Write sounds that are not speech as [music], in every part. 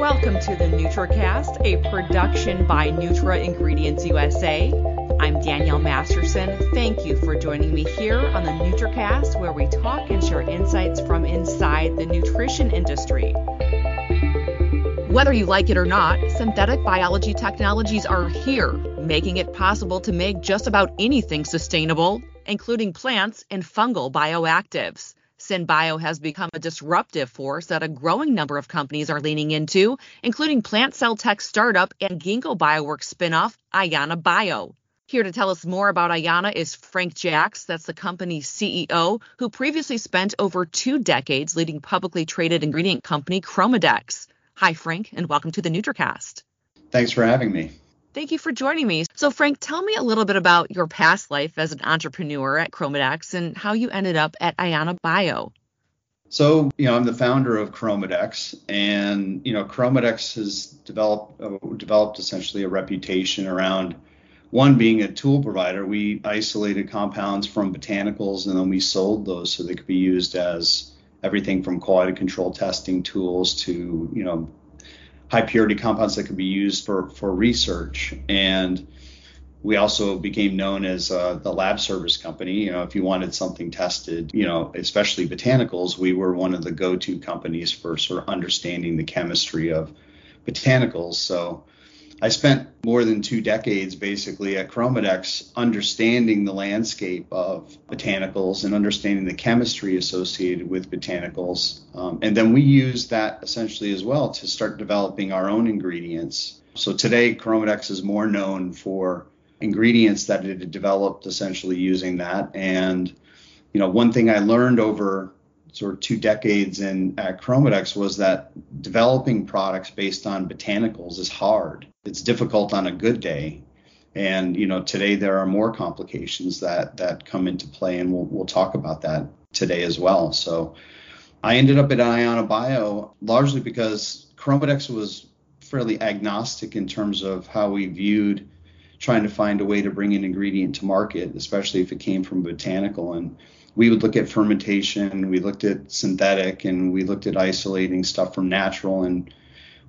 Welcome to the NutraCast, a production by Nutra Ingredients USA. I'm Danielle Masterson. Thank you for joining me here on the NutraCast, where we talk and share insights from inside the nutrition industry. Whether you like it or not, synthetic biology technologies are here, making it possible to make just about anything sustainable, including plants and fungal bioactives. SynBio has become a disruptive force that a growing number of companies are leaning into, including plant cell tech startup and Ginkgo Bioworks spinoff, Ayana Bio. Here to tell us more about Ayana is Frank Jaksch, that's the company's CEO, who previously spent over two decades leading publicly traded ingredient company Chromadex. Hi, Frank, and welcome to the NutraCast. Thanks for having me. Thank you for joining me. So, Frank, tell me a little bit about your past life as an entrepreneur at Chromadex and how you ended up at Ayana Bio. So, you know, I'm the founder of Chromadex, and you know, Chromadex has developed uh, developed essentially a reputation around one being a tool provider. We isolated compounds from botanicals, and then we sold those so they could be used as everything from quality control testing tools to you know high purity compounds that could be used for, for research. And we also became known as uh, the lab service company. You know, if you wanted something tested, you know, especially botanicals, we were one of the go-to companies for sort of understanding the chemistry of botanicals. So I spent more than two decades basically at Chromadex understanding the landscape of botanicals and understanding the chemistry associated with botanicals. Um, and then we use that essentially as well to start developing our own ingredients. So today, Chromadex is more known for ingredients that it developed essentially using that. And, you know, one thing I learned over sort of two decades in at Chromadex was that developing products based on botanicals is hard. It's difficult on a good day. And you know, today there are more complications that that come into play, and we'll we'll talk about that today as well. So I ended up at Ayana Bio largely because Chromadex was fairly agnostic in terms of how we viewed trying to find a way to bring an ingredient to market, especially if it came from botanical. And we would look at fermentation, we looked at synthetic, and we looked at isolating stuff from natural, and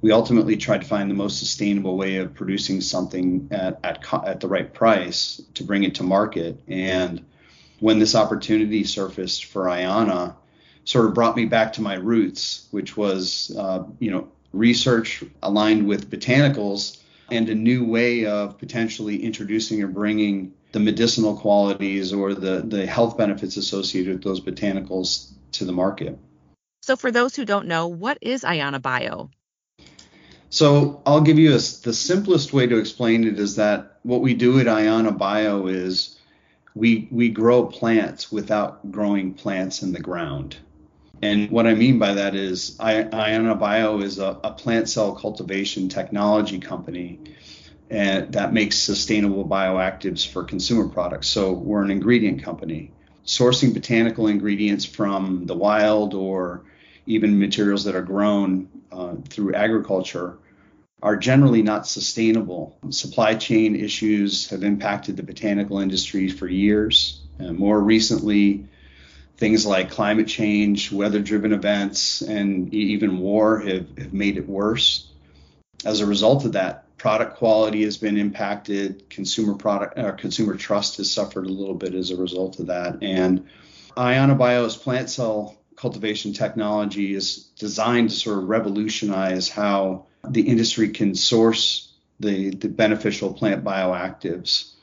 we ultimately tried to find the most sustainable way of producing something at at, at the right price to bring it to market. And when this opportunity surfaced for Ayana, sort of brought me back to my roots, which was uh, you know research aligned with botanicals and a new way of potentially introducing or bringing the medicinal qualities or the, the health benefits associated with those botanicals to the market. So, for those who don't know, what is Ayana Bio? So, I'll give you a, the simplest way to explain it is that what we do at Ayana Bio is we, we grow plants without growing plants in the ground. And what I mean by that is Ayana Bio is a, a plant cell cultivation technology company and that makes sustainable bioactives for consumer products. So we're an ingredient company sourcing botanical ingredients from the wild or even materials that are grown uh, through agriculture are generally not sustainable. Supply chain issues have impacted the botanical industry for years. And more recently, things like climate change, weather driven events, and even war have, have made it worse. As a result of that, product quality has been impacted. Consumer product, uh, consumer trust has suffered a little bit as a result of that. And Ayana Bio's plant cell cultivation technology is designed to sort of revolutionize how the industry can source the, the beneficial plant bioactives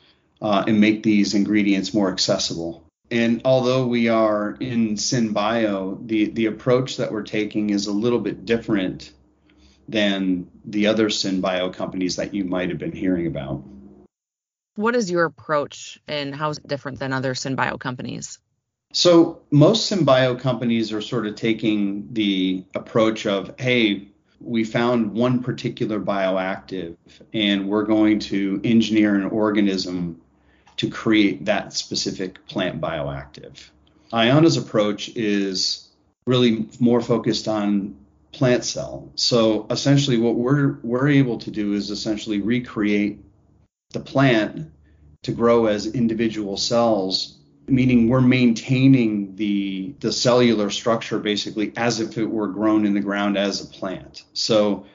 uh, and make these ingredients more accessible. And although we are in SynBio, the, the approach that we're taking is a little bit different than the other SynBio companies that you might have been hearing about. What is your approach and how is it different than other SynBio companies? So, most SynBio companies are sort of taking the approach of, hey, we found one particular bioactive and we're going to engineer an organism to create that specific plant bioactive. Ayana's approach is really more focused on plant cell. So essentially what we're we're able to do is essentially recreate the plant to grow as individual cells, meaning we're maintaining the the cellular structure basically as if it were grown in the ground as a plant. So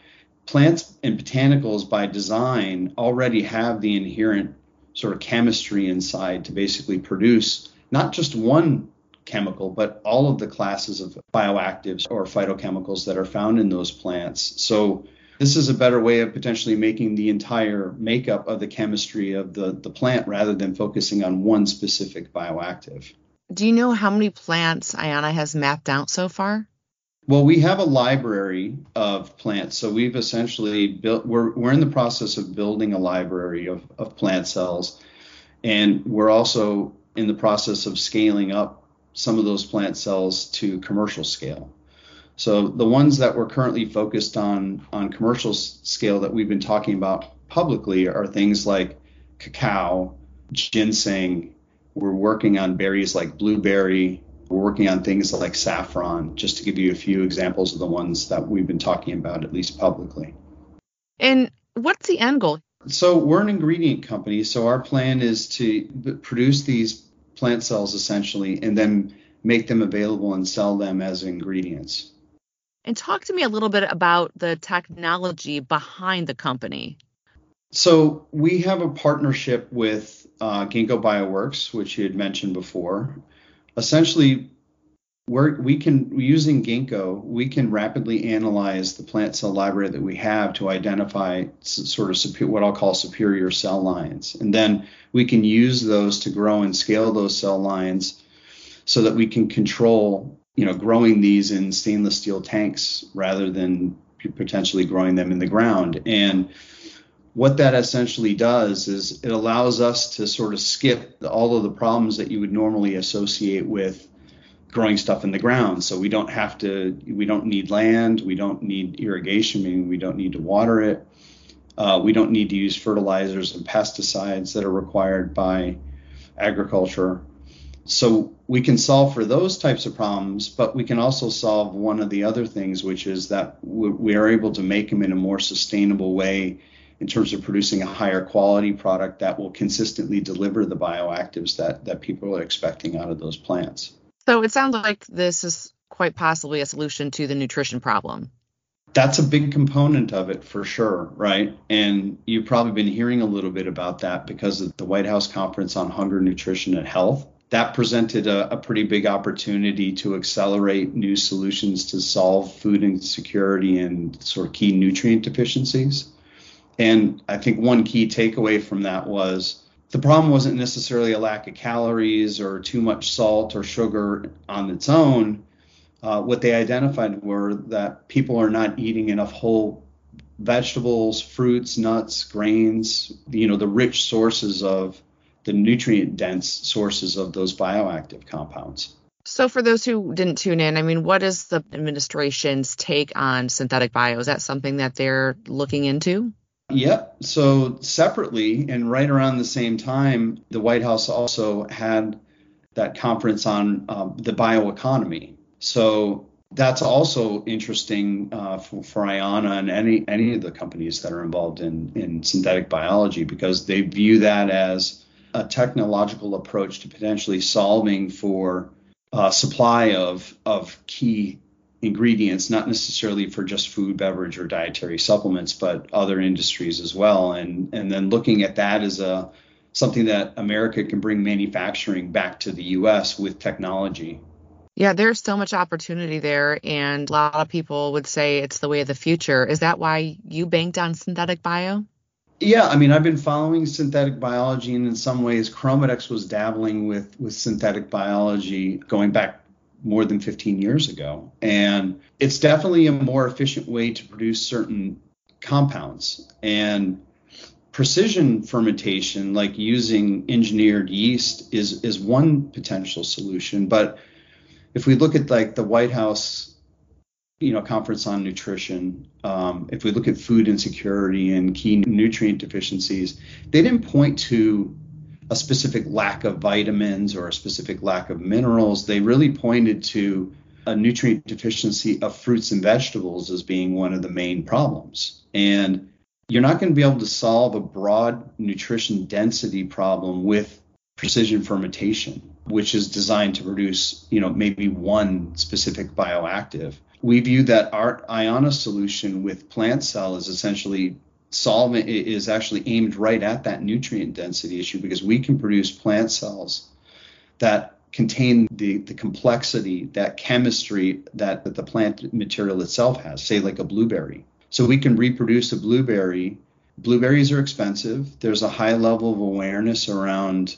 plants and botanicals by design already have the inherent sort of chemistry inside to basically produce not just one chemical, but all of the classes of bioactives or phytochemicals that are found in those plants. So this is a better way of potentially making the entire makeup of the chemistry of the, the plant rather than focusing on one specific bioactive. Do you know how many plants Ayana has mapped out so far? Well, we have a library of plants. So we've essentially built, we're, we're in the process of building a library of, of plant cells. And we're also in the process of scaling up some of those plant cells to commercial scale. So the ones that we're currently focused on on commercial scale that we've been talking about publicly are things like cacao, ginseng. We're working on berries like blueberry. We're working on things like saffron, just to give you a few examples of the ones that we've been talking about, at least publicly. And what's the end goal? So we're an ingredient company. So our plan is to produce these plant cells essentially and then make them available and sell them as ingredients. And talk to me a little bit about the technology behind the company. So we have a partnership with uh, Ginkgo Bioworks, which you had mentioned before. Essentially, we're, we can using Ginkgo, we can rapidly analyze the plant cell library that we have to identify sort of super, what I'll call superior cell lines, and then we can use those to grow and scale those cell lines so that we can control, you know, growing these in stainless steel tanks rather than potentially growing them in the ground. And what that essentially does is it allows us to sort of skip all of the problems that you would normally associate with growing stuff in the ground. So we don't have to, we don't need land, we don't need irrigation, meaning we don't need to water it. Uh, we don't need to use fertilizers and pesticides that are required by agriculture. So we can solve for those types of problems, but we can also solve one of the other things, which is that we are able to make them in a more sustainable way in terms of producing a higher quality product that will consistently deliver the bioactives that, that people are expecting out of those plants. So it sounds like this is quite possibly a solution to the nutrition problem. That's a big component of it for sure, right? And you've probably been hearing a little bit about that because of the White House Conference on Hunger, Nutrition, and Health. That presented a, a pretty big opportunity to accelerate new solutions to solve food insecurity and sort of key nutrient deficiencies. And I think one key takeaway from that was the problem wasn't necessarily a lack of calories or too much salt or sugar on its own. Uh, what they identified were that people are not eating enough whole vegetables, fruits, nuts, grains, you know, the rich sources of the nutrient dense sources of those bioactive compounds. So, for those who didn't tune in, I mean, what is the administration's take on synthetic bio? Is that something that they're looking into? Yep. So separately and right around the same time, the White House also had that conference on um, the bioeconomy. So that's also interesting uh, for, for Ayana and any any of the companies that are involved in in synthetic biology because they view that as a technological approach to potentially solving for uh, supply of of key ingredients, not necessarily for just food, beverage, or dietary supplements, but other industries as well. And and then looking at that as a something that America can bring manufacturing back to the U.S. with technology. Yeah, there's so much opportunity there, and a lot of people would say it's the way of the future. Is that why you banked on synthetic bio? Yeah, I mean, I've been following synthetic biology, and in some ways, Chromadex was dabbling with with synthetic biology going back more than 15 years ago. And it's definitely a more efficient way to produce certain compounds. And precision fermentation, like using engineered yeast, is is one potential solution. But if we look at like the White House, you know, conference on nutrition, um, if we look at food insecurity and key nutrient deficiencies, they didn't point to a specific lack of vitamins or a specific lack of minerals. They really pointed to a nutrient deficiency of fruits and vegetables as being one of the main problems. And you're not going to be able to solve a broad nutrition density problem with precision fermentation, which is designed to produce, you know, maybe one specific bioactive. we view that our Ayana solution with plant cell is essentially solving is actually aimed right at that nutrient density issue because we can produce plant cells that contain the, the complexity, that chemistry that, that the plant material itself has, say like a blueberry. So we can reproduce a blueberry. Blueberries are expensive. There's a high level of awareness around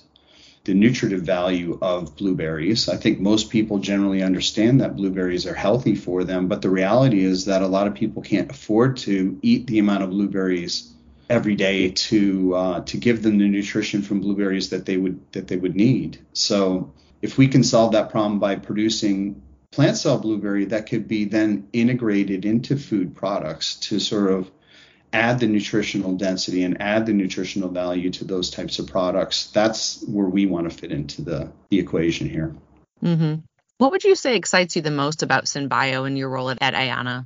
the nutritive value of blueberries. I think most people generally understand that blueberries are healthy for them, but the reality is that a lot of people can't afford to eat the amount of blueberries every day to uh, to give them the nutrition from blueberries that they would that they would need. So if we can solve that problem by producing plant cell blueberry that could be then integrated into food products to sort of add the nutritional density and add the nutritional value to those types of products, that's where we want to fit into the, the equation here. Mm-hmm. What would you say excites you the most about SynBio and your role at, at Ayana?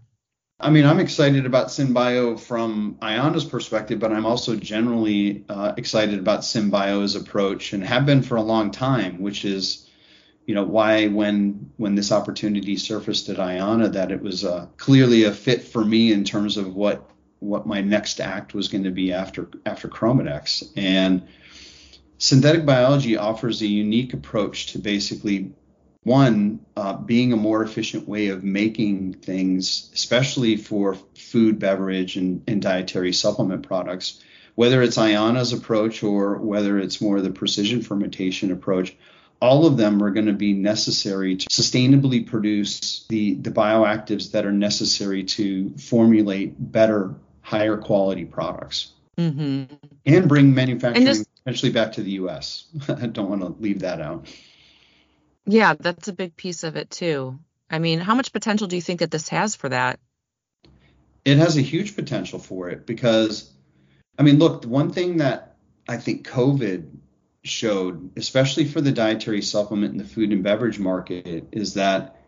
I mean, I'm excited about SynBio from Ayana's perspective, but I'm also generally uh, excited about SynBio's approach and have been for a long time, which is, you know, why when when this opportunity surfaced at Ayana, that it was uh, clearly a fit for me in terms of what what my next act was going to be after after Chromadex. And synthetic biology offers a unique approach to basically one uh, being a more efficient way of making things, especially for food, beverage, and, and dietary supplement products. Whether it's Ayana's approach or whether it's more the precision fermentation approach, all of them are going to be necessary to sustainably produce the, the bioactives that are necessary to formulate better higher quality products mm-hmm. and bring manufacturing and just, potentially back to the U.S. [laughs] I don't want to leave that out. Yeah, that's a big piece of it too. I mean, how much potential do you think that this has for that? It has a huge potential for it because, I mean, look, one thing that I think COVID showed, especially for the dietary supplement and the food and beverage market, is that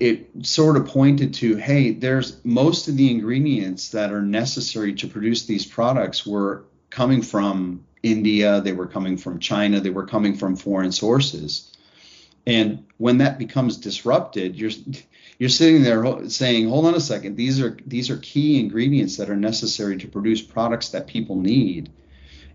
it sort of pointed to hey there's most of the ingredients that are necessary to produce these products were coming from india they were coming from china they were coming from foreign sources. And when that becomes disrupted you're you're sitting there saying hold on a second these are these are key ingredients that are necessary to produce products that people need.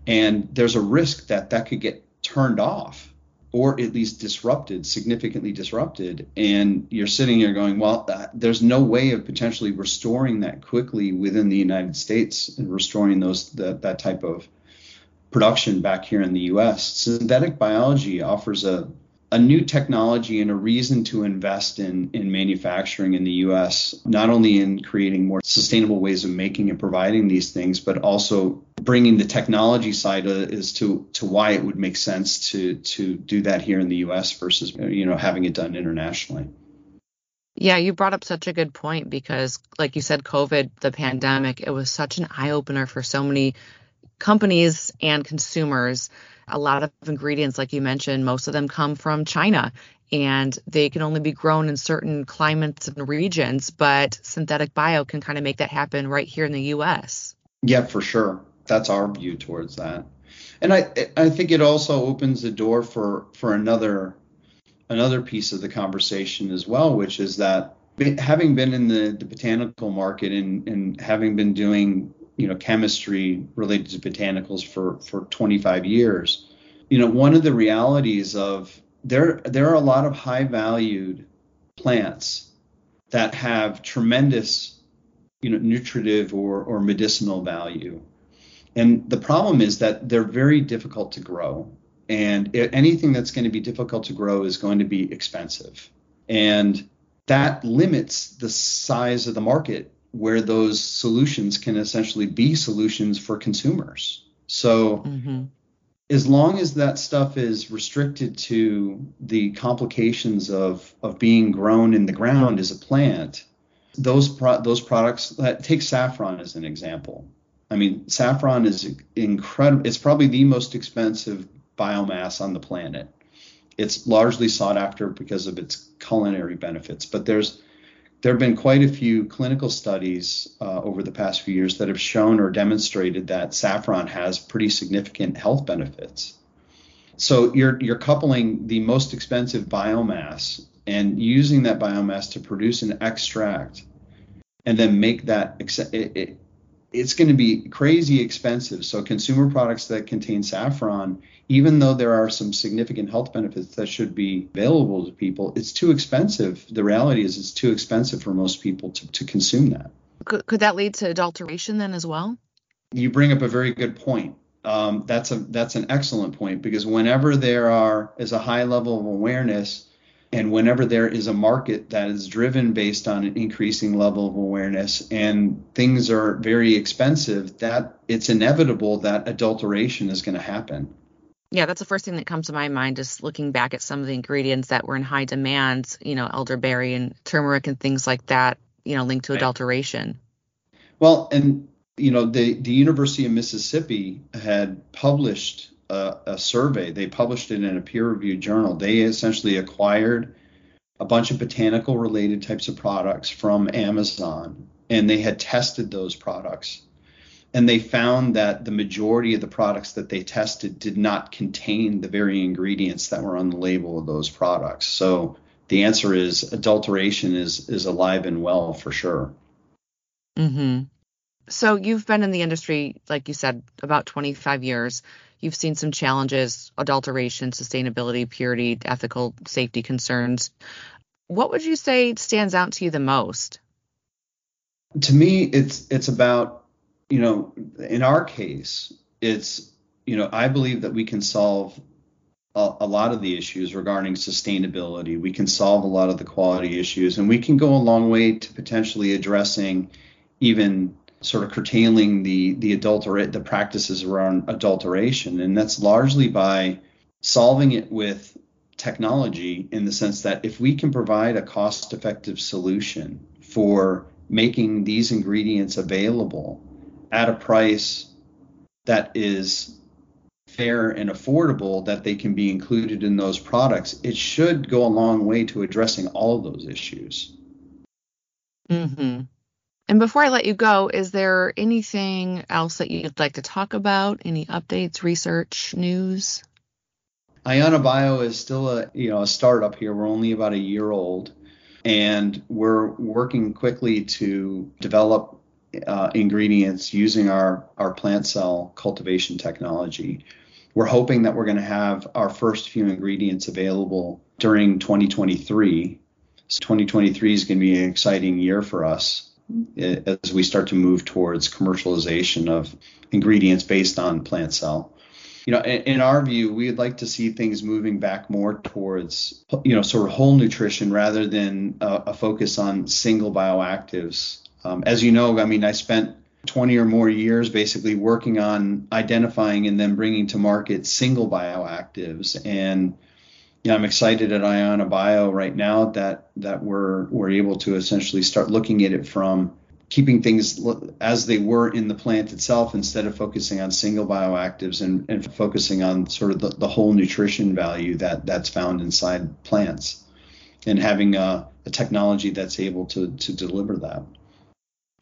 And there's a risk that that could get turned off or at least disrupted, significantly disrupted. And you're sitting here going, well, uh, there's no way of potentially restoring that quickly within the United States and restoring those that, that type of production back here in the U.S. Synthetic biology offers a a new technology and a reason to invest in in manufacturing in the US, not only in creating more sustainable ways of making and providing these things, but also bringing the technology side as to to why it would make sense to to do that here in the US versus you know having it done internationally. Yeah, you brought up such a good point because like you said COVID, the pandemic, it was such an eye opener for so many companies and consumers a lot of ingredients, like you mentioned, most of them come from China and they can only be grown in certain climates and regions, but synthetic bio can kind of make that happen right here in the US. Yeah, for sure. That's our view towards that. And I I think it also opens the door for for another another piece of the conversation as well, which is that having been in the, the botanical market and, and having been doing you know chemistry related to botanicals for for 25 years. You know one of the realities of there there are a lot of high valued plants that have tremendous you know nutritive or or medicinal value. And the problem is that they're very difficult to grow. And anything that's going to be difficult to grow is going to be expensive. And that limits the size of the market where those solutions can essentially be solutions for consumers. So mm-hmm. as long as that stuff is restricted to the complications of of being grown in the ground as a plant, those pro- those products uh, take saffron as an example. I mean, saffron is incredible. It's probably the most expensive biomass on the planet. It's largely sought after because of its culinary benefits, but there's there have been quite a few clinical studies uh, over the past few years that have shown or demonstrated that saffron has pretty significant health benefits. So you're you're coupling the most expensive biomass and using that biomass to produce an extract and then make that it, it's going to be crazy expensive. So consumer products that contain saffron, even though there are some significant health benefits that should be available to people, it's too expensive. The reality is it's too expensive for most people to, to consume that. Could, could that lead to adulteration then as well? You bring up a very good point. Um, that's a that's an excellent point because whenever there are is a high level of awareness and whenever there is a market that is driven based on an increasing level of awareness and things are very expensive, that it's inevitable that adulteration is going to happen. Yeah, that's the first thing that comes to my mind is looking back at some of the ingredients that were in high demand, you know, elderberry and turmeric and things like that, you know, linked to right. adulteration. Well, and you know, the the University of Mississippi had published a, a survey. They published it in a peer-reviewed journal. They essentially acquired a bunch of botanical related types of products from Amazon and they had tested those products. And they found that the majority of the products that they tested did not contain the very ingredients that were on the label of those products. So the answer is adulteration is is alive and well for sure. Mhm. So you've been in the industry like you said about 25 years. You've seen some challenges, adulteration, sustainability, purity, ethical safety concerns. What would you say stands out to you the most? To me, it's it's about, you know, in our case, it's, you know, I believe that we can solve a, a lot of the issues regarding sustainability. We can solve a lot of the quality issues, and we can go a long way to potentially addressing even sort of curtailing the the adulterate the practices around adulteration, and that's largely by solving it with technology in the sense that if we can provide a cost effective solution for making these ingredients available at a price that is fair and affordable that they can be included in those products it should go a long way to addressing all of those issues mm-hmm. And before I let you go, is there anything else that you'd like to talk about? Any updates, research, news? Ayana Bio is still a you know a startup here. We're only about a year old, and we're working quickly to develop uh, ingredients using our our plant cell cultivation technology. We're hoping that we're going to have our first few ingredients available during 2023. So 2023 is going to be an exciting year for us as we start to move towards commercialization of ingredients based on plant cell. You know, in, in our view, we'd like to see things moving back more towards, you know, sort of whole nutrition rather than a, a focus on single bioactives. Um, as you know, I mean, I spent 20 or more years basically working on identifying and then bringing to market single bioactives and you know, I'm excited at Ayana Bio right now that that we're we're able to essentially start looking at it from keeping things as they were in the plant itself instead of focusing on single bioactives and, and focusing on sort of the, the whole nutrition value that that's found inside plants and having a, a technology that's able to to deliver that.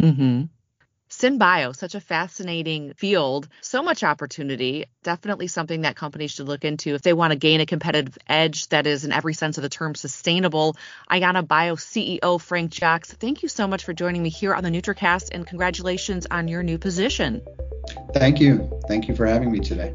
Mm-hmm. SynBio, such a fascinating field, so much opportunity. Definitely something that companies should look into if they want to gain a competitive edge that is, in every sense of the term, sustainable. Ayana Bio CEO Frank Jaksch, thank you so much for joining me here on the NutraCast and congratulations on your new position. Thank you. Thank you for having me today.